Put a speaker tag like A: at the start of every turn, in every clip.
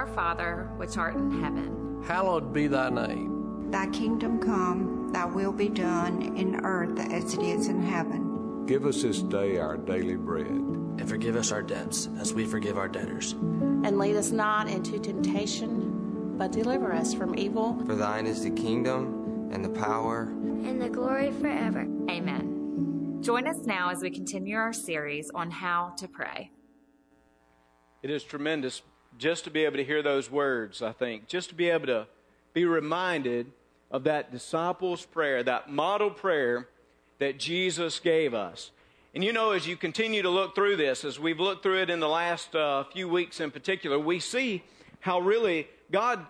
A: Our Father, which art in heaven,
B: hallowed be thy name.
C: Thy kingdom come, thy will be done in earth as it is in heaven.
D: Give us this day our daily bread.
E: And forgive us our debts as we forgive our debtors.
F: And lead us not into temptation, but deliver us from evil.
G: For thine is the kingdom, and the power,
H: and the glory forever.
A: Amen. Join us now as we continue our series on how to pray.
I: It is tremendous just to be able to hear those words, I think, just to be able to be reminded of that disciples' prayer, that model prayer that Jesus gave us. And you know, as you continue to look through this, as we've looked through it in the last uh, few weeks in particular, we see how really God,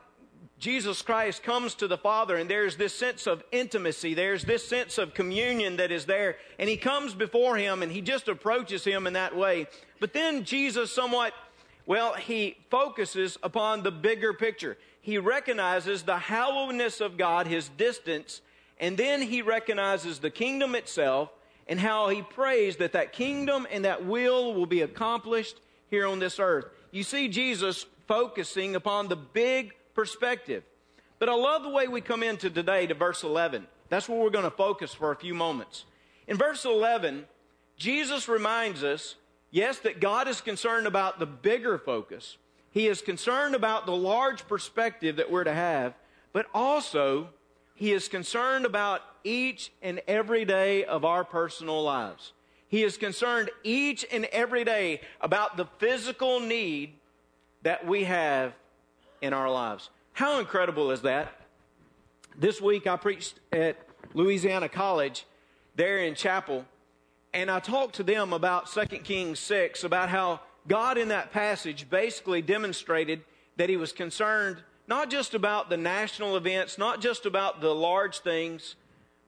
I: Jesus Christ, comes to the Father, and there's this sense of intimacy, there's this sense of communion that is there, and He comes before Him and He just approaches Him in that way. But then Jesus somewhat well, he focuses upon the bigger picture. He recognizes the hallowedness of God, his distance, and then he recognizes the kingdom itself and how he prays that that kingdom and that will will be accomplished here on this earth. You see Jesus focusing upon the big perspective. But I love the way we come into today to verse 11. That's where we're going to focus for a few moments. In verse 11, Jesus reminds us Yes, that God is concerned about the bigger focus. He is concerned about the large perspective that we're to have, but also He is concerned about each and every day of our personal lives. He is concerned each and every day about the physical need that we have in our lives. How incredible is that? This week I preached at Louisiana College there in chapel and I talked to them about 2 Kings 6, about how God in that passage basically demonstrated that he was concerned not just about the national events, not just about the large things,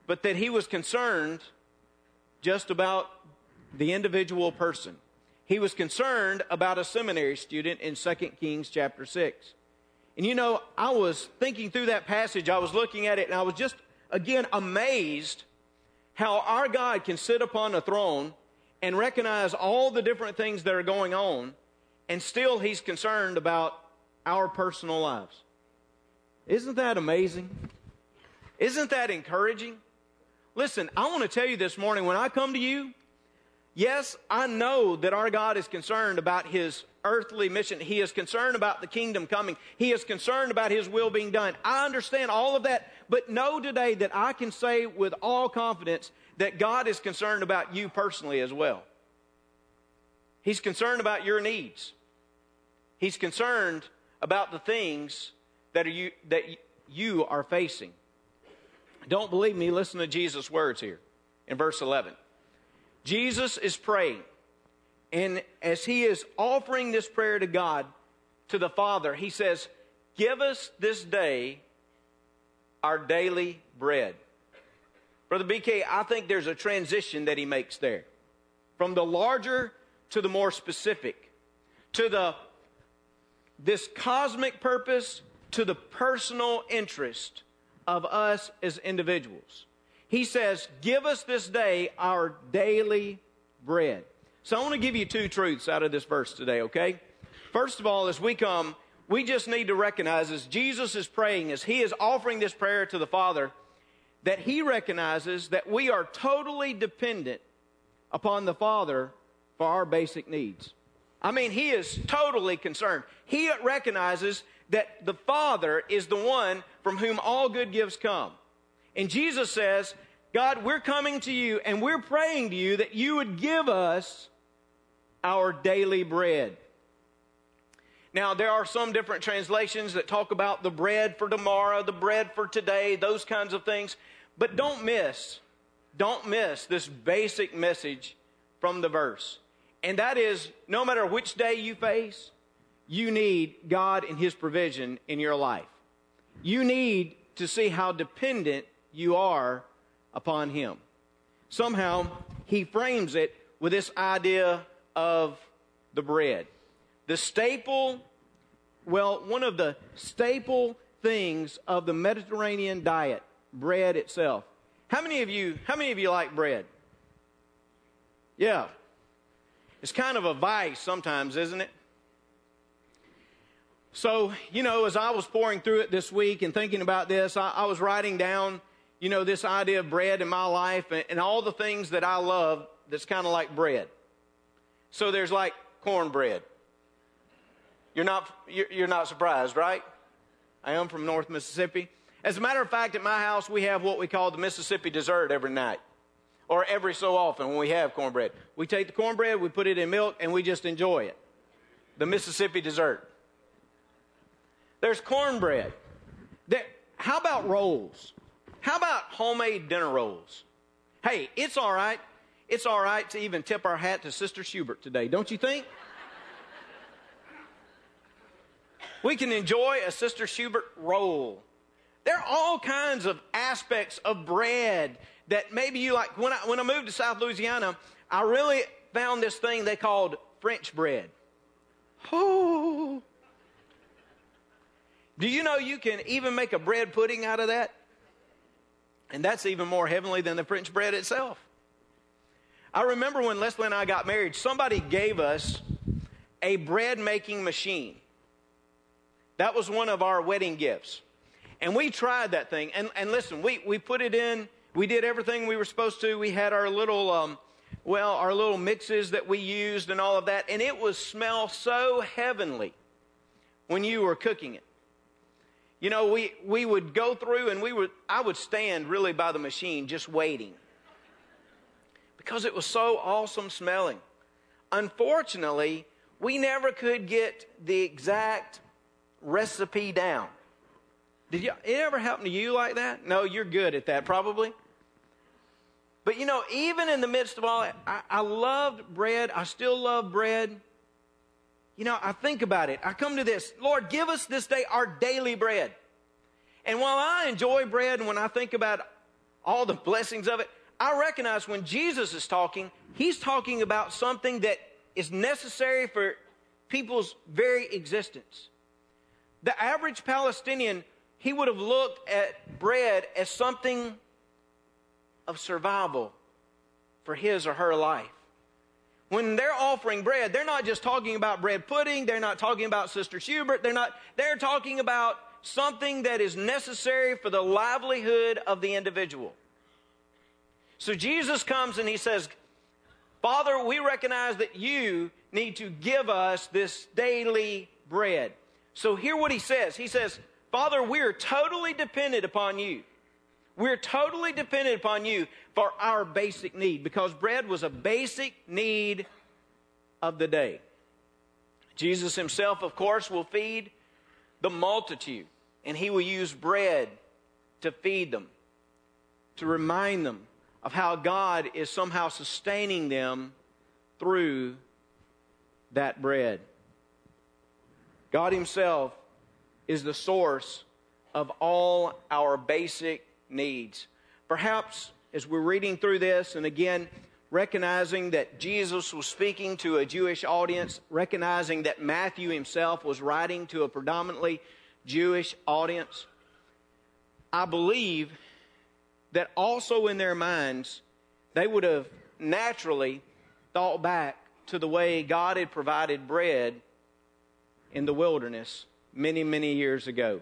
I: but that he was concerned just about the individual person. He was concerned about a seminary student in 2 Kings chapter 6. And you know, I was thinking through that passage, I was looking at it, and I was just, again, amazed how our God can sit upon a throne and recognize all the different things that are going on, and still He's concerned about our personal lives. Isn't that amazing? Isn't that encouraging? Listen, I want to tell you this morning when I come to you, yes, I know that our God is concerned about His earthly mission. He is concerned about the kingdom coming. He is concerned about His will being done. I understand all of that, but know today that I can say with all confidence that God is concerned about you personally as well. He's concerned about your needs. He's concerned about the things that, are you, that you are facing. Don't believe me? Listen to Jesus' words here in verse 11. Jesus is praying. And as he is offering this prayer to God, to the Father, he says, Give us this day our daily bread. Brother BK, I think there's a transition that he makes there from the larger to the more specific, to the this cosmic purpose to the personal interest of us as individuals. He says, Give us this day our daily bread. So I want to give you two truths out of this verse today, okay? First of all, as we come, we just need to recognize as Jesus is praying, as he is offering this prayer to the Father, that he recognizes that we are totally dependent upon the Father for our basic needs. I mean, he is totally concerned. He recognizes that the Father is the one from whom all good gifts come. And Jesus says, God, we're coming to you and we're praying to you that you would give us our daily bread. Now, there are some different translations that talk about the bread for tomorrow, the bread for today, those kinds of things. But don't miss, don't miss this basic message from the verse. And that is no matter which day you face, you need God and His provision in your life. You need to see how dependent you are upon Him. Somehow, He frames it with this idea of the bread. The staple, well, one of the staple things of the Mediterranean diet, bread itself. How many of you, how many of you like bread? Yeah. It's kind of a vice sometimes, isn't it? So, you know, as I was poring through it this week and thinking about this, I, I was writing down, you know, this idea of bread in my life and, and all the things that I love that's kind of like bread. So there's like cornbread. You're not, you're, not surprised, right? I am from North Mississippi. As a matter of fact, at my house, we have what we call the Mississippi dessert every night, or every so often when we have cornbread. We take the cornbread, we put it in milk, and we just enjoy it. The Mississippi dessert. There's cornbread. There, how about rolls? How about homemade dinner rolls? Hey, it's all right. It's all right to even tip our hat to Sister Schubert today, don't you think? We can enjoy a Sister Schubert roll. There are all kinds of aspects of bread that maybe you like. When I, when I moved to South Louisiana, I really found this thing they called French bread. Oh. Do you know you can even make a bread pudding out of that? And that's even more heavenly than the French bread itself. I remember when Leslie and I got married, somebody gave us a bread making machine. That was one of our wedding gifts. And we tried that thing. And, and listen, we, we put it in, we did everything we were supposed to. We had our little, um, well, our little mixes that we used and all of that. And it was smell so heavenly when you were cooking it. You know, we, we would go through and we would, I would stand really by the machine just waiting because it was so awesome smelling. Unfortunately, we never could get the exact recipe down. Did you, it ever happen to you like that? No, you're good at that, probably. But you know, even in the midst of all that, I, I loved bread. I still love bread. You know, I think about it. I come to this Lord, give us this day our daily bread. And while I enjoy bread and when I think about all the blessings of it, I recognize when Jesus is talking, he's talking about something that is necessary for people's very existence. The average Palestinian, he would have looked at bread as something of survival for his or her life. When they're offering bread, they're not just talking about bread pudding, they're not talking about Sister Schubert, they're not, they're talking about something that is necessary for the livelihood of the individual. So Jesus comes and he says, Father, we recognize that you need to give us this daily bread. So hear what he says. He says, Father, we are totally dependent upon you. We're totally dependent upon you for our basic need because bread was a basic need of the day. Jesus himself, of course, will feed the multitude, and he will use bread to feed them, to remind them of how God is somehow sustaining them through that bread. God Himself is the source of all our basic needs. Perhaps as we're reading through this, and again, recognizing that Jesus was speaking to a Jewish audience, recognizing that Matthew himself was writing to a predominantly Jewish audience, I believe that also in their minds, they would have naturally thought back to the way God had provided bread in the wilderness many, many years ago.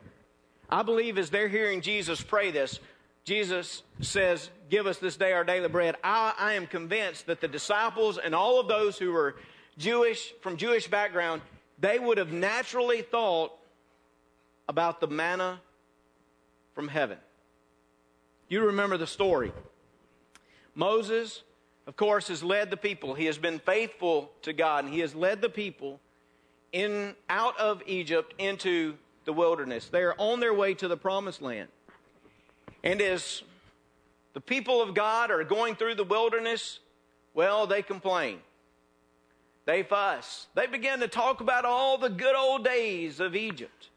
I: I believe as they're hearing Jesus pray this, Jesus says, Give us this day our daily bread. I, I am convinced that the disciples and all of those who were Jewish, from Jewish background, they would have naturally thought about the manna from heaven. You remember the story. Moses, of course, has led the people. He has been faithful to God, and he has led the people in out of Egypt into the wilderness. They are on their way to the promised land. And as the people of God are going through the wilderness, well, they complain. They fuss. They begin to talk about all the good old days of Egypt,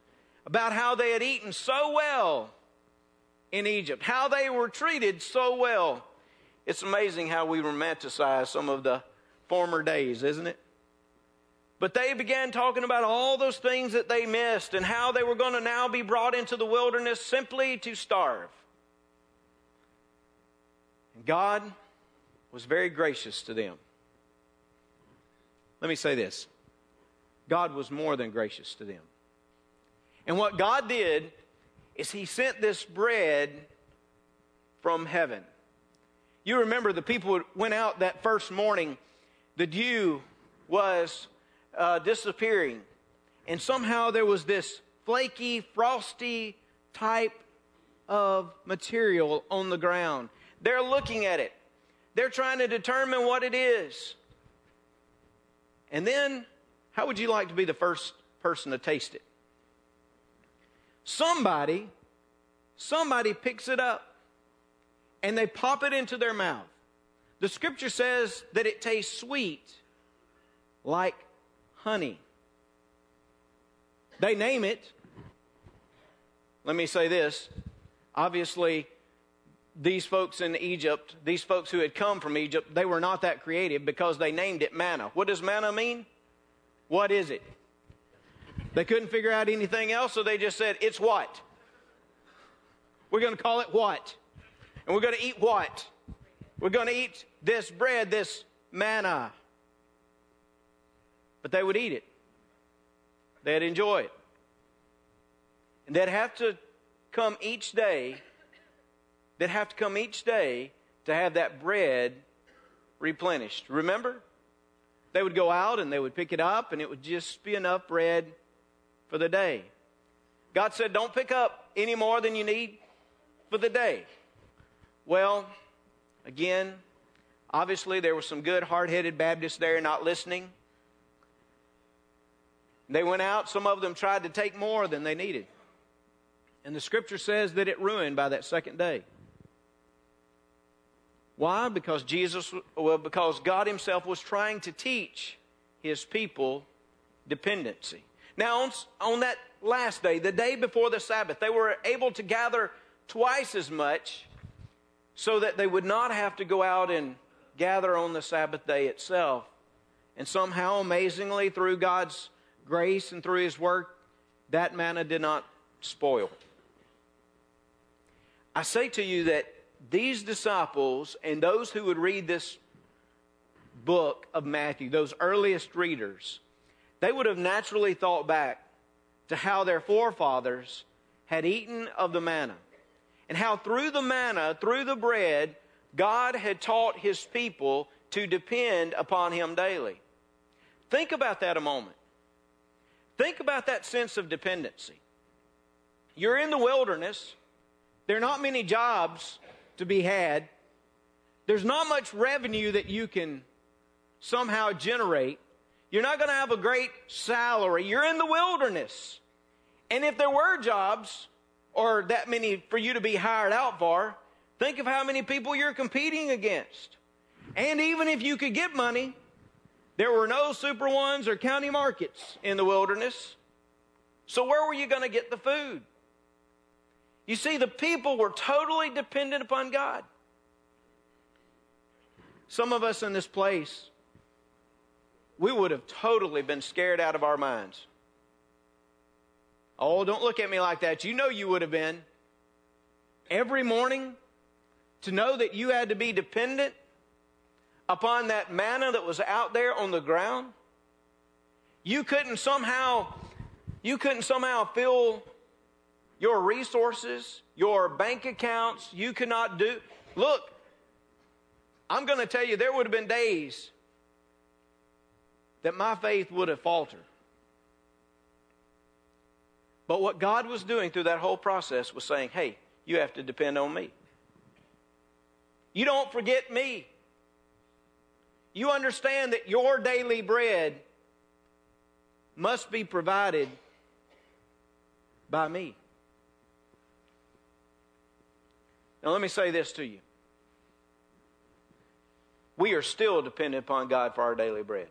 I: about how they had eaten so well in Egypt, how they were treated so well. It's amazing how we romanticize some of the former days, isn't it? But they began talking about all those things that they missed and how they were going to now be brought into the wilderness simply to starve. And God was very gracious to them. Let me say this God was more than gracious to them. And what God did is He sent this bread from heaven. You remember the people went out that first morning, the dew was uh, disappearing, and somehow there was this flaky, frosty type of material on the ground. They're looking at it, they're trying to determine what it is. And then, how would you like to be the first person to taste it? Somebody, somebody picks it up and they pop it into their mouth. The scripture says that it tastes sweet like honey. They name it. Let me say this. Obviously, these folks in Egypt, these folks who had come from Egypt, they were not that creative because they named it manna. What does manna mean? What is it? They couldn't figure out anything else, so they just said, It's what? We're going to call it what? And we're going to eat what? We're going to eat this bread, this manna. But they would eat it, they'd enjoy it. And they'd have to come each day, they'd have to come each day to have that bread replenished. Remember? They would go out and they would pick it up, and it would just be enough bread for the day. God said, Don't pick up any more than you need for the day. Well, again, obviously there were some good, hard headed Baptists there not listening. They went out, some of them tried to take more than they needed. And the scripture says that it ruined by that second day. Why? Because Jesus, well, because God Himself was trying to teach His people dependency. Now, on, on that last day, the day before the Sabbath, they were able to gather twice as much so that they would not have to go out and gather on the Sabbath day itself. And somehow, amazingly, through God's grace and through His work, that manna did not spoil. I say to you that these disciples and those who would read this book of Matthew, those earliest readers, they would have naturally thought back to how their forefathers had eaten of the manna and how through the manna, through the bread, God had taught his people to depend upon him daily. Think about that a moment. Think about that sense of dependency. You're in the wilderness, there are not many jobs to be had, there's not much revenue that you can somehow generate. You're not going to have a great salary. You're in the wilderness. And if there were jobs, or that many for you to be hired out for, think of how many people you're competing against. And even if you could get money, there were no super ones or county markets in the wilderness. So, where were you going to get the food? You see, the people were totally dependent upon God. Some of us in this place, we would have totally been scared out of our minds Oh, don't look at me like that. You know you would have been. Every morning, to know that you had to be dependent upon that manna that was out there on the ground. You couldn't somehow, you couldn't somehow fill your resources, your bank accounts. You could not do. Look, I'm going to tell you, there would have been days that my faith would have faltered. But what God was doing through that whole process was saying, hey, you have to depend on me. You don't forget me. You understand that your daily bread must be provided by me. Now, let me say this to you. We are still dependent upon God for our daily bread.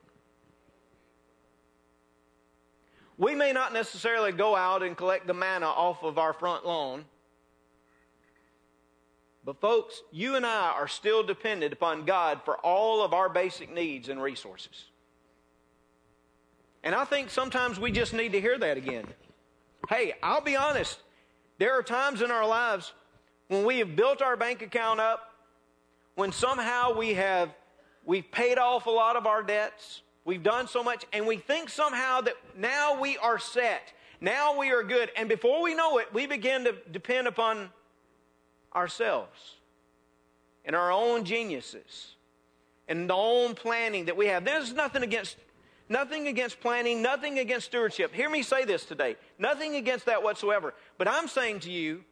I: We may not necessarily go out and collect the manna off of our front lawn. But, folks, you and I are still dependent upon God for all of our basic needs and resources. And I think sometimes we just need to hear that again. Hey, I'll be honest. There are times in our lives when we have built our bank account up, when somehow we have we've paid off a lot of our debts, We've done so much, and we think somehow that now we are set. Now we are good. And before we know it, we begin to depend upon ourselves and our own geniuses and the own planning that we have. There's nothing against nothing against planning, nothing against stewardship. Hear me say this today. Nothing against that whatsoever. But I'm saying to you,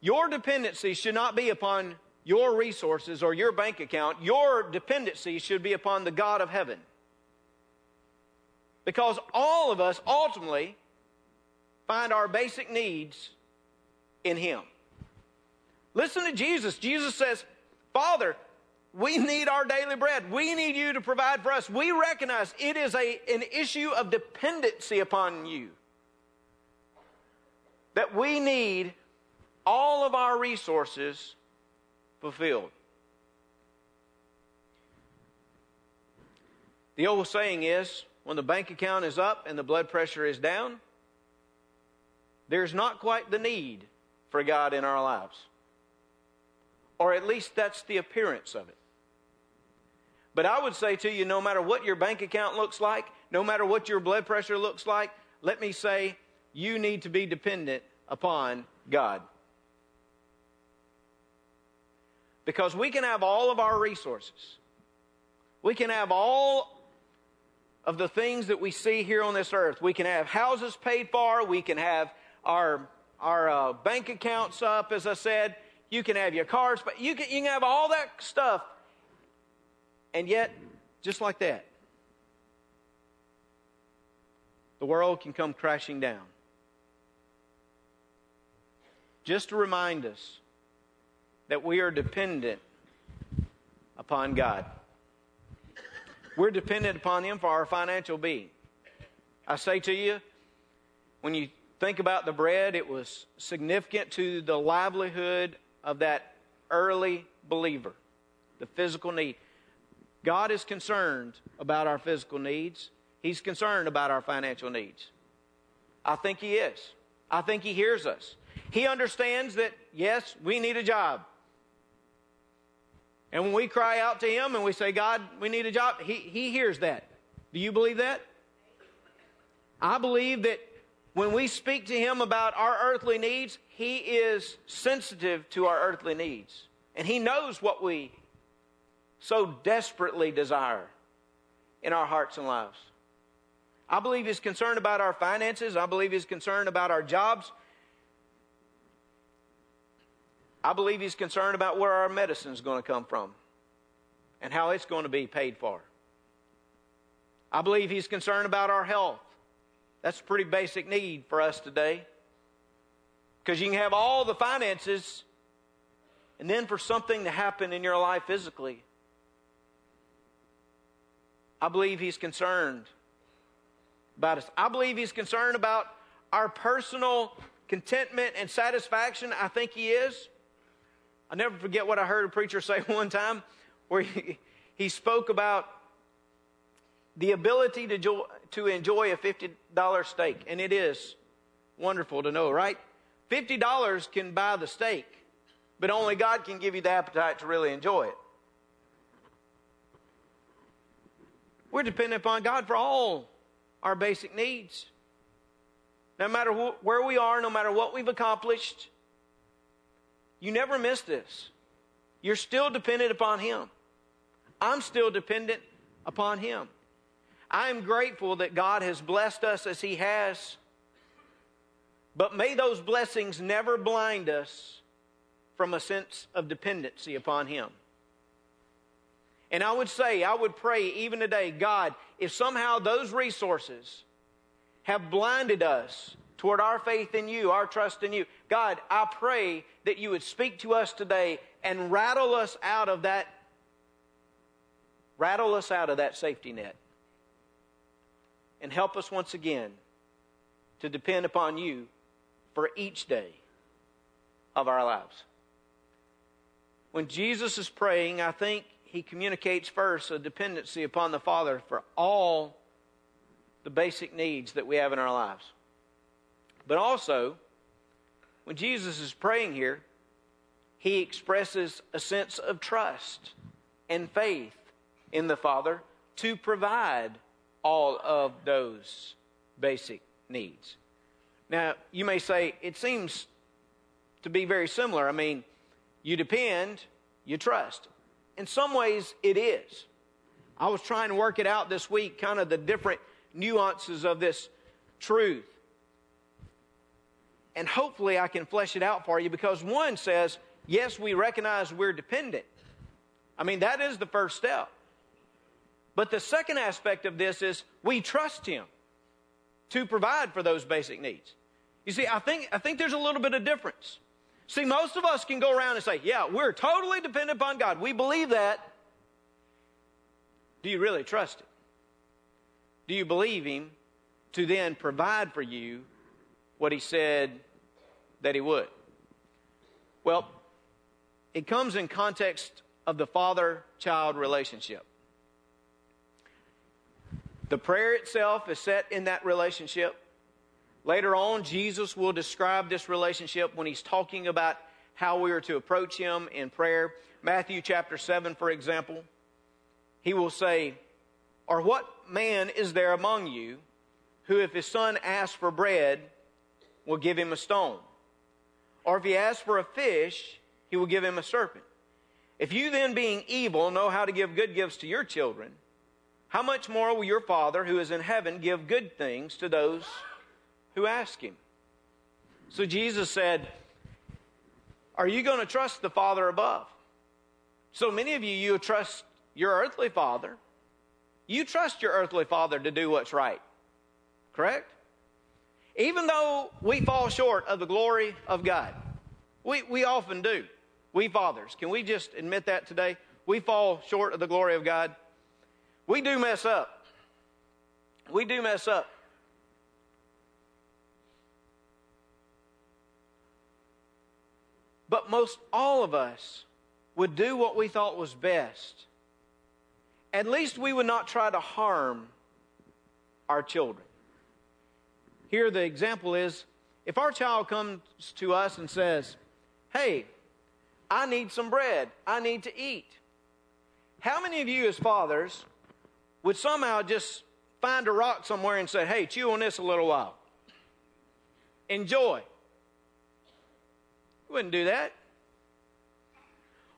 I: your dependency should not be upon your resources or your bank account. Your dependency should be upon the God of heaven. Because all of us ultimately find our basic needs in Him. Listen to Jesus. Jesus says, Father, we need our daily bread. We need you to provide for us. We recognize it is a, an issue of dependency upon you. That we need all of our resources fulfilled. The old saying is when the bank account is up and the blood pressure is down, there's not quite the need for God in our lives. Or at least that's the appearance of it. But I would say to you no matter what your bank account looks like, no matter what your blood pressure looks like, let me say you need to be dependent upon God. Because we can have all of our resources. We can have all of the things that we see here on this earth. We can have houses paid for. We can have our, our uh, bank accounts up, as I said. You can have your cars, but you can, you can have all that stuff. And yet, just like that, the world can come crashing down. Just to remind us that we are dependent upon God. We're dependent upon Him for our financial being. I say to you, when you think about the bread, it was significant to the livelihood of that early believer, the physical need. God is concerned about our physical needs, He's concerned about our financial needs. I think He is. I think He hears us. He understands that, yes, we need a job. And when we cry out to Him and we say, God, we need a job, He, he hears that. Do you believe that? I believe that when we speak to Him about our earthly needs, He is sensitive to our earthly needs. And He knows what we so desperately desire in our hearts and lives. I believe He's concerned about our finances. I believe He's concerned about our jobs. I believe he's concerned about where our medicine is going to come from and how it's going to be paid for. I believe he's concerned about our health. That's a pretty basic need for us today. Because you can have all the finances, and then for something to happen in your life physically, I believe he's concerned about us. I believe he's concerned about our personal contentment and satisfaction. I think he is. I never forget what I heard a preacher say one time where he, he spoke about the ability to, jo- to enjoy a $50 steak. And it is wonderful to know, right? $50 can buy the steak, but only God can give you the appetite to really enjoy it. We're dependent upon God for all our basic needs. No matter wh- where we are, no matter what we've accomplished, you never miss this. You're still dependent upon Him. I'm still dependent upon Him. I am grateful that God has blessed us as He has, but may those blessings never blind us from a sense of dependency upon Him. And I would say, I would pray even today, God, if somehow those resources have blinded us toward our faith in you, our trust in you. God, I pray that you would speak to us today and rattle us out of that rattle us out of that safety net. And help us once again to depend upon you for each day of our lives. When Jesus is praying, I think he communicates first a dependency upon the Father for all the basic needs that we have in our lives. But also, when Jesus is praying here, he expresses a sense of trust and faith in the Father to provide all of those basic needs. Now, you may say, it seems to be very similar. I mean, you depend, you trust. In some ways, it is. I was trying to work it out this week, kind of the different nuances of this truth. And hopefully, I can flesh it out for you because one says, yes, we recognize we're dependent. I mean, that is the first step. But the second aspect of this is we trust Him to provide for those basic needs. You see, I think, I think there's a little bit of difference. See, most of us can go around and say, yeah, we're totally dependent upon God. We believe that. Do you really trust Him? Do you believe Him to then provide for you what He said that He would? Well, it comes in context of the father child relationship. The prayer itself is set in that relationship. Later on, Jesus will describe this relationship when he's talking about how we are to approach him in prayer. Matthew chapter 7, for example, he will say, Or what man is there among you who, if his son asks for bread, will give him a stone? Or if he asks for a fish, he will give him a serpent? If you then, being evil, know how to give good gifts to your children, how much more will your Father who is in heaven give good things to those who ask him? So Jesus said, Are you going to trust the Father above? So many of you, you trust your earthly father. You trust your earthly father to do what's right. Correct? Even though we fall short of the glory of God, we, we often do. We fathers, can we just admit that today? We fall short of the glory of God. We do mess up. We do mess up. But most all of us would do what we thought was best. At least we would not try to harm our children. Here, the example is if our child comes to us and says, Hey, I need some bread, I need to eat. How many of you, as fathers, would somehow just find a rock somewhere and say, hey, chew on this a little while. Enjoy. You wouldn't do that.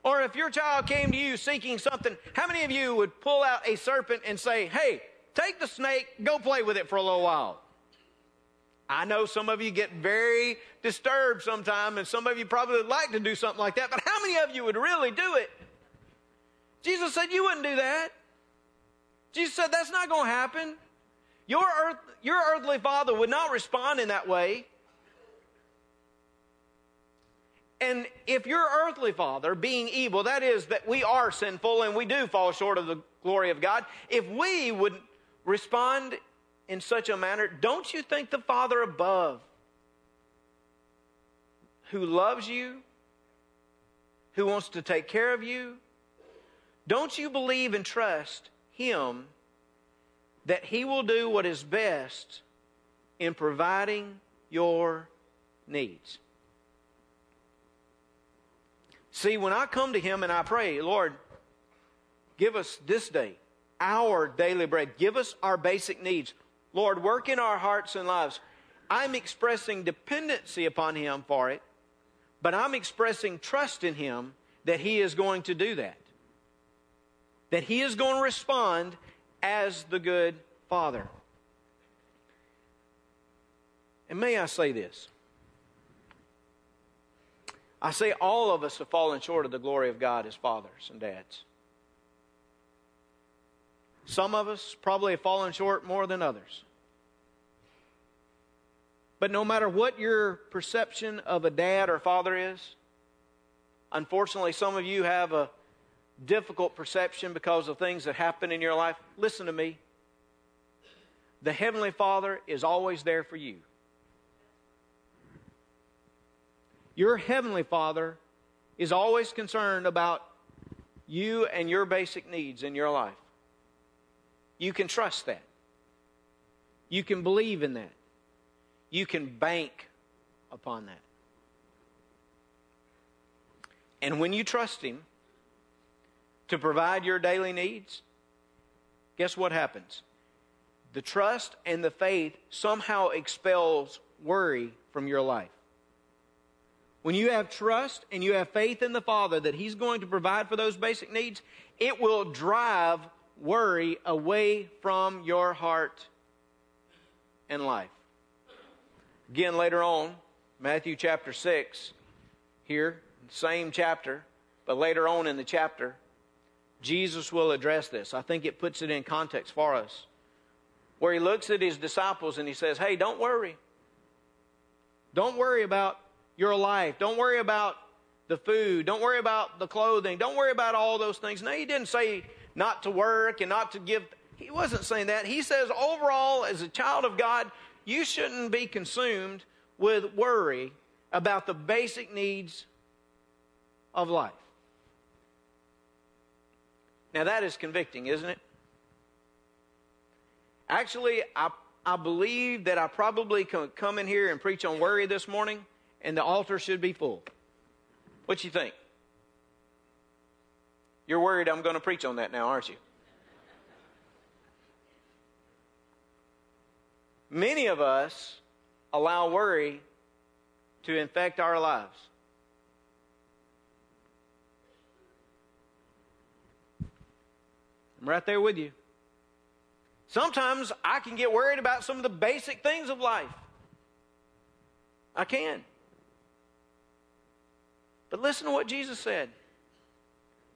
I: Or if your child came to you seeking something, how many of you would pull out a serpent and say, hey, take the snake, go play with it for a little while? I know some of you get very disturbed sometimes, and some of you probably would like to do something like that, but how many of you would really do it? Jesus said you wouldn't do that. Jesus said, That's not going to happen. Your, earth, your earthly father would not respond in that way. And if your earthly father, being evil, that is, that we are sinful and we do fall short of the glory of God, if we would respond in such a manner, don't you think the Father above, who loves you, who wants to take care of you, don't you believe and trust him that He will do what is best in providing your needs. See, when I come to Him and I pray, Lord, give us this day our daily bread, give us our basic needs. Lord, work in our hearts and lives. I'm expressing dependency upon Him for it, but I'm expressing trust in Him that He is going to do that that he is going to respond as the good father. And may I say this? I say all of us have fallen short of the glory of God as fathers and dads. Some of us probably have fallen short more than others. But no matter what your perception of a dad or father is, unfortunately, some of you have a difficult perception because of things that happen in your life, listen to me. The Heavenly Father is always there for you. Your Heavenly Father is always concerned about you and your basic needs in your life. You can trust that. You can believe in that. You can bank upon that. And when you trust Him, to provide your daily needs, guess what happens? The trust and the faith somehow expels worry from your life. When you have trust and you have faith in the Father that He's going to provide for those basic needs, it will drive worry away from your heart and life. Again, later on, Matthew chapter 6, here, same chapter, but later on in the chapter, Jesus will address this. I think it puts it in context for us. Where he looks at his disciples and he says, Hey, don't worry. Don't worry about your life. Don't worry about the food. Don't worry about the clothing. Don't worry about all those things. No, he didn't say not to work and not to give. He wasn't saying that. He says, overall, as a child of God, you shouldn't be consumed with worry about the basic needs of life. Now, that is convicting, isn't it? Actually, I, I believe that I probably can come in here and preach on worry this morning, and the altar should be full. What you think? You're worried I'm going to preach on that now, aren't you? Many of us allow worry to infect our lives. I'm right there with you. Sometimes I can get worried about some of the basic things of life. I can. But listen to what Jesus said.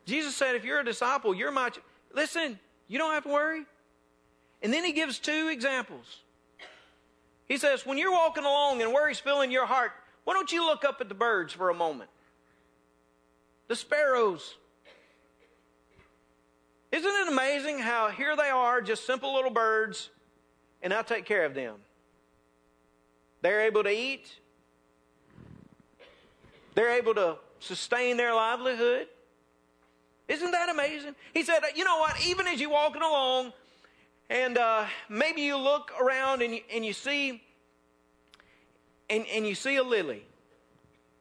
I: Jesus said, if you're a disciple, you're my. Ch- Listen, you don't have to worry. And then he gives two examples. He says, when you're walking along and worry's filling your heart, why don't you look up at the birds for a moment? The sparrows. Isn't it amazing how here they are, just simple little birds, and I take care of them? They're able to eat, they're able to sustain their livelihood. Isn't that amazing? He said, You know what? Even as you're walking along, and uh, maybe you look around and you, and you see and, and you see a lily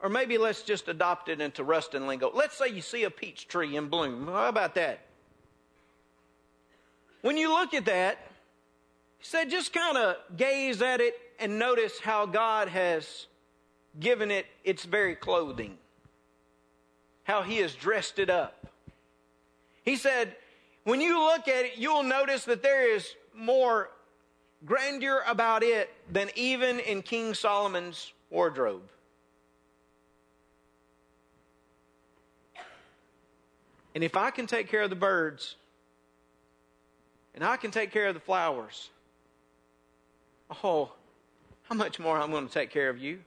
I: or maybe let's just adopt it into Ruston lingo. Let's say you see a peach tree in bloom. How about that? When you look at that, he said just kind of gaze at it and notice how God has given it its very clothing, how He has dressed it up. He said, when you look at it, you'll notice that there is more grandeur about it than even in King Solomon's wardrobe. And if I can take care of the birds, and I can take care of the flowers, oh, how much more I'm going to take care of you?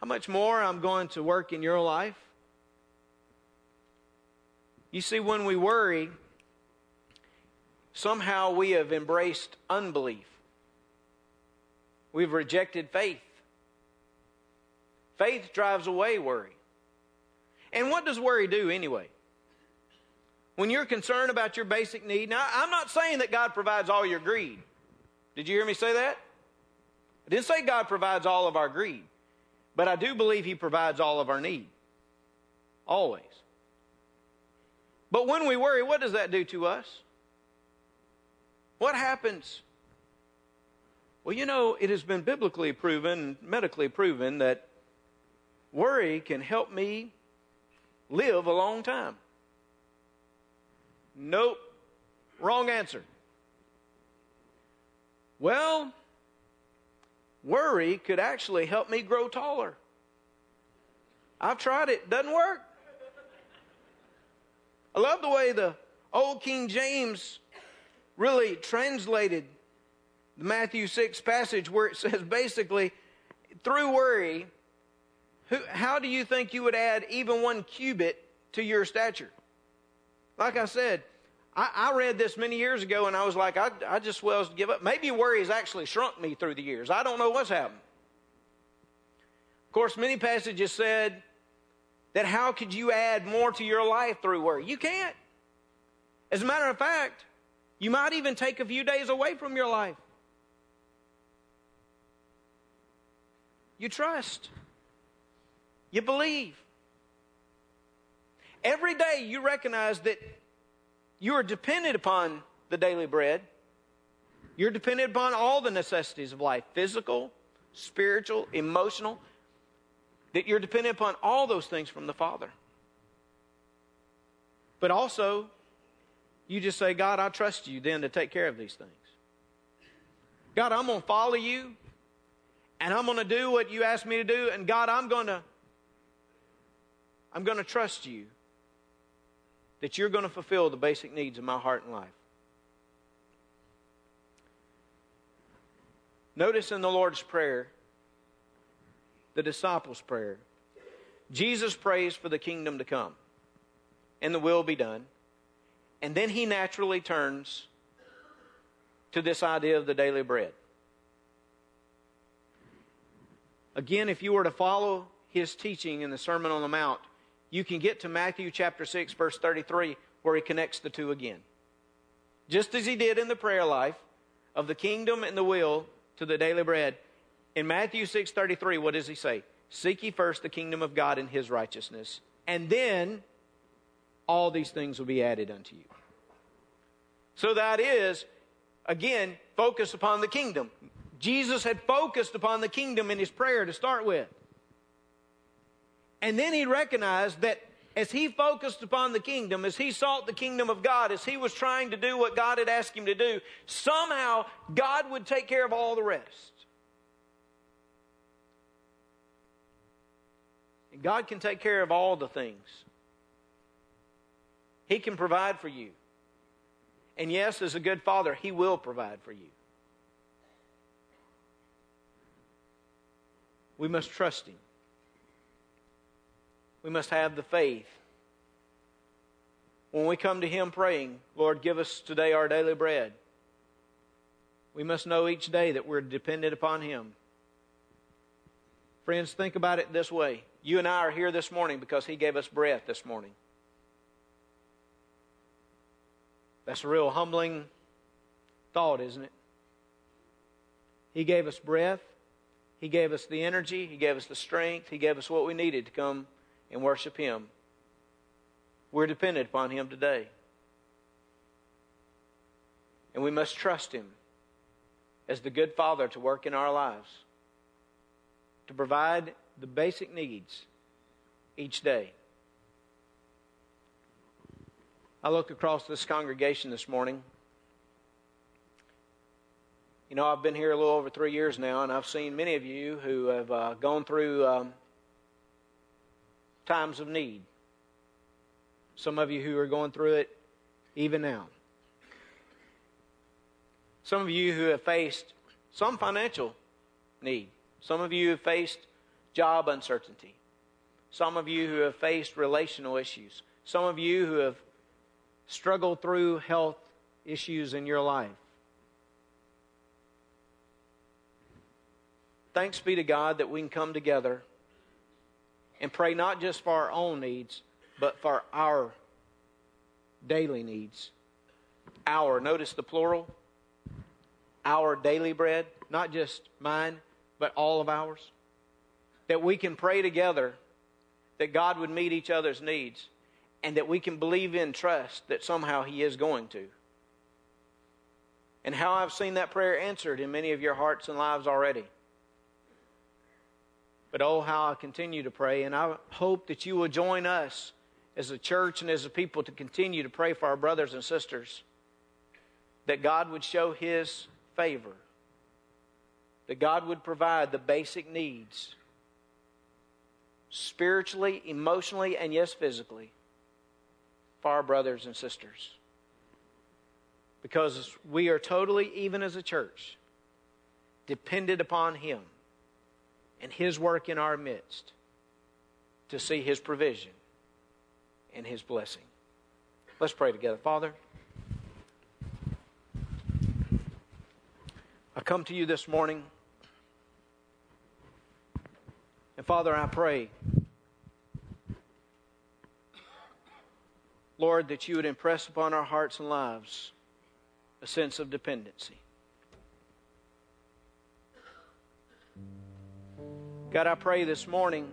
I: How much more I'm going to work in your life? You see, when we worry, somehow we have embraced unbelief. We've rejected faith. Faith drives away worry. And what does worry do anyway? When you're concerned about your basic need, now I'm not saying that God provides all your greed. Did you hear me say that? I didn't say God provides all of our greed, but I do believe He provides all of our need. Always. But when we worry, what does that do to us? What happens? Well, you know, it has been biblically proven, medically proven, that worry can help me live a long time. Nope. Wrong answer. Well, worry could actually help me grow taller. I've tried it, doesn't work. I love the way the old King James really translated the Matthew 6 passage where it says basically, through worry, who, how do you think you would add even one cubit to your stature? Like I said, I, I read this many years ago and I was like, I, I just well give up. Maybe worry has actually shrunk me through the years. I don't know what's happened. Of course, many passages said that how could you add more to your life through worry? You can't. As a matter of fact, you might even take a few days away from your life. You trust. You believe. Every day you recognize that you are dependent upon the daily bread. You're dependent upon all the necessities of life physical, spiritual, emotional. That you're dependent upon all those things from the Father. But also, you just say, God, I trust you then to take care of these things. God, I'm going to follow you and I'm going to do what you ask me to do and God, I'm going to I'm going to trust you that you're going to fulfill the basic needs of my heart and life. Notice in the Lord's Prayer, the disciples' prayer, Jesus prays for the kingdom to come and the will be done. And then he naturally turns to this idea of the daily bread. Again, if you were to follow his teaching in the Sermon on the Mount, you can get to Matthew chapter 6, verse 33, where he connects the two again. Just as he did in the prayer life of the kingdom and the will to the daily bread. In Matthew 6, 33, what does he say? Seek ye first the kingdom of God and his righteousness, and then all these things will be added unto you. So that is, again, focus upon the kingdom. Jesus had focused upon the kingdom in his prayer to start with. And then he recognized that as he focused upon the kingdom, as he sought the kingdom of God, as he was trying to do what God had asked him to do, somehow God would take care of all the rest. And God can take care of all the things. He can provide for you. And yes, as a good father, He will provide for you. We must trust Him. We must have the faith. When we come to Him praying, Lord, give us today our daily bread, we must know each day that we're dependent upon Him. Friends, think about it this way. You and I are here this morning because He gave us breath this morning. That's a real humbling thought, isn't it? He gave us breath. He gave us the energy. He gave us the strength. He gave us what we needed to come and worship Him. We're dependent upon Him today. And we must trust Him as the good Father to work in our lives, to provide the basic needs each day. I look across this congregation this morning. You know, I've been here a little over three years now, and I've seen many of you who have uh, gone through um, times of need. Some of you who are going through it even now. Some of you who have faced some financial need. Some of you who have faced job uncertainty. Some of you who have faced relational issues. Some of you who have struggled through health issues in your life. Thanks be to God that we can come together and pray not just for our own needs, but for our daily needs. Our, notice the plural, our daily bread, not just mine, but all of ours. That we can pray together that God would meet each other's needs and that we can believe in trust that somehow He is going to. And how I've seen that prayer answered in many of your hearts and lives already. But oh, how I continue to pray, and I hope that you will join us as a church and as a people to continue to pray for our brothers and sisters that God would show His favor, that God would provide the basic needs spiritually, emotionally, and yes, physically for our brothers and sisters. Because we are totally, even as a church, dependent upon Him and His work in our midst to see His provision and His blessing. Let's pray together. Father, I come to you this morning. And Father, I pray Lord, that you would impress upon our hearts and lives a sense of dependency. God, I pray this morning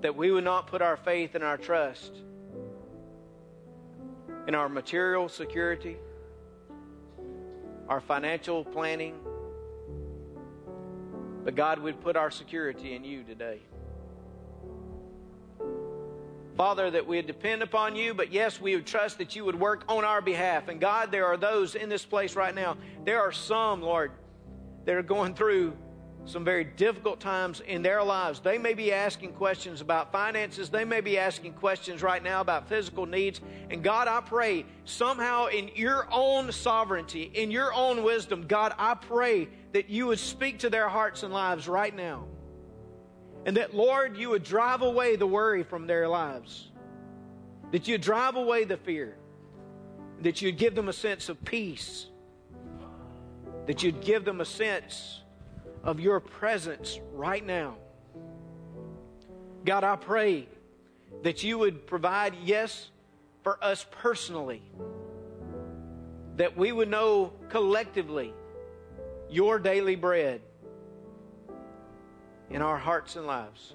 I: that we would not put our faith and our trust in our material security, our financial planning. But God, we'd put our security in you today. Father, that we would depend upon you, but yes, we would trust that you would work on our behalf. And God, there are those in this place right now. There are some, Lord, that are going through some very difficult times in their lives. They may be asking questions about finances. They may be asking questions right now about physical needs. And God, I pray somehow in your own sovereignty, in your own wisdom, God, I pray that you would speak to their hearts and lives right now. And that, Lord, you would drive away the worry from their lives. That you'd drive away the fear. That you'd give them a sense of peace. That you'd give them a sense of your presence right now. God, I pray that you would provide, yes, for us personally, that we would know collectively your daily bread in our hearts and lives.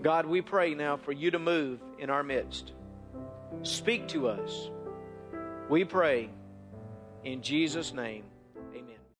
I: God, we pray now for you to move in our midst. Speak to us. We pray in Jesus' name.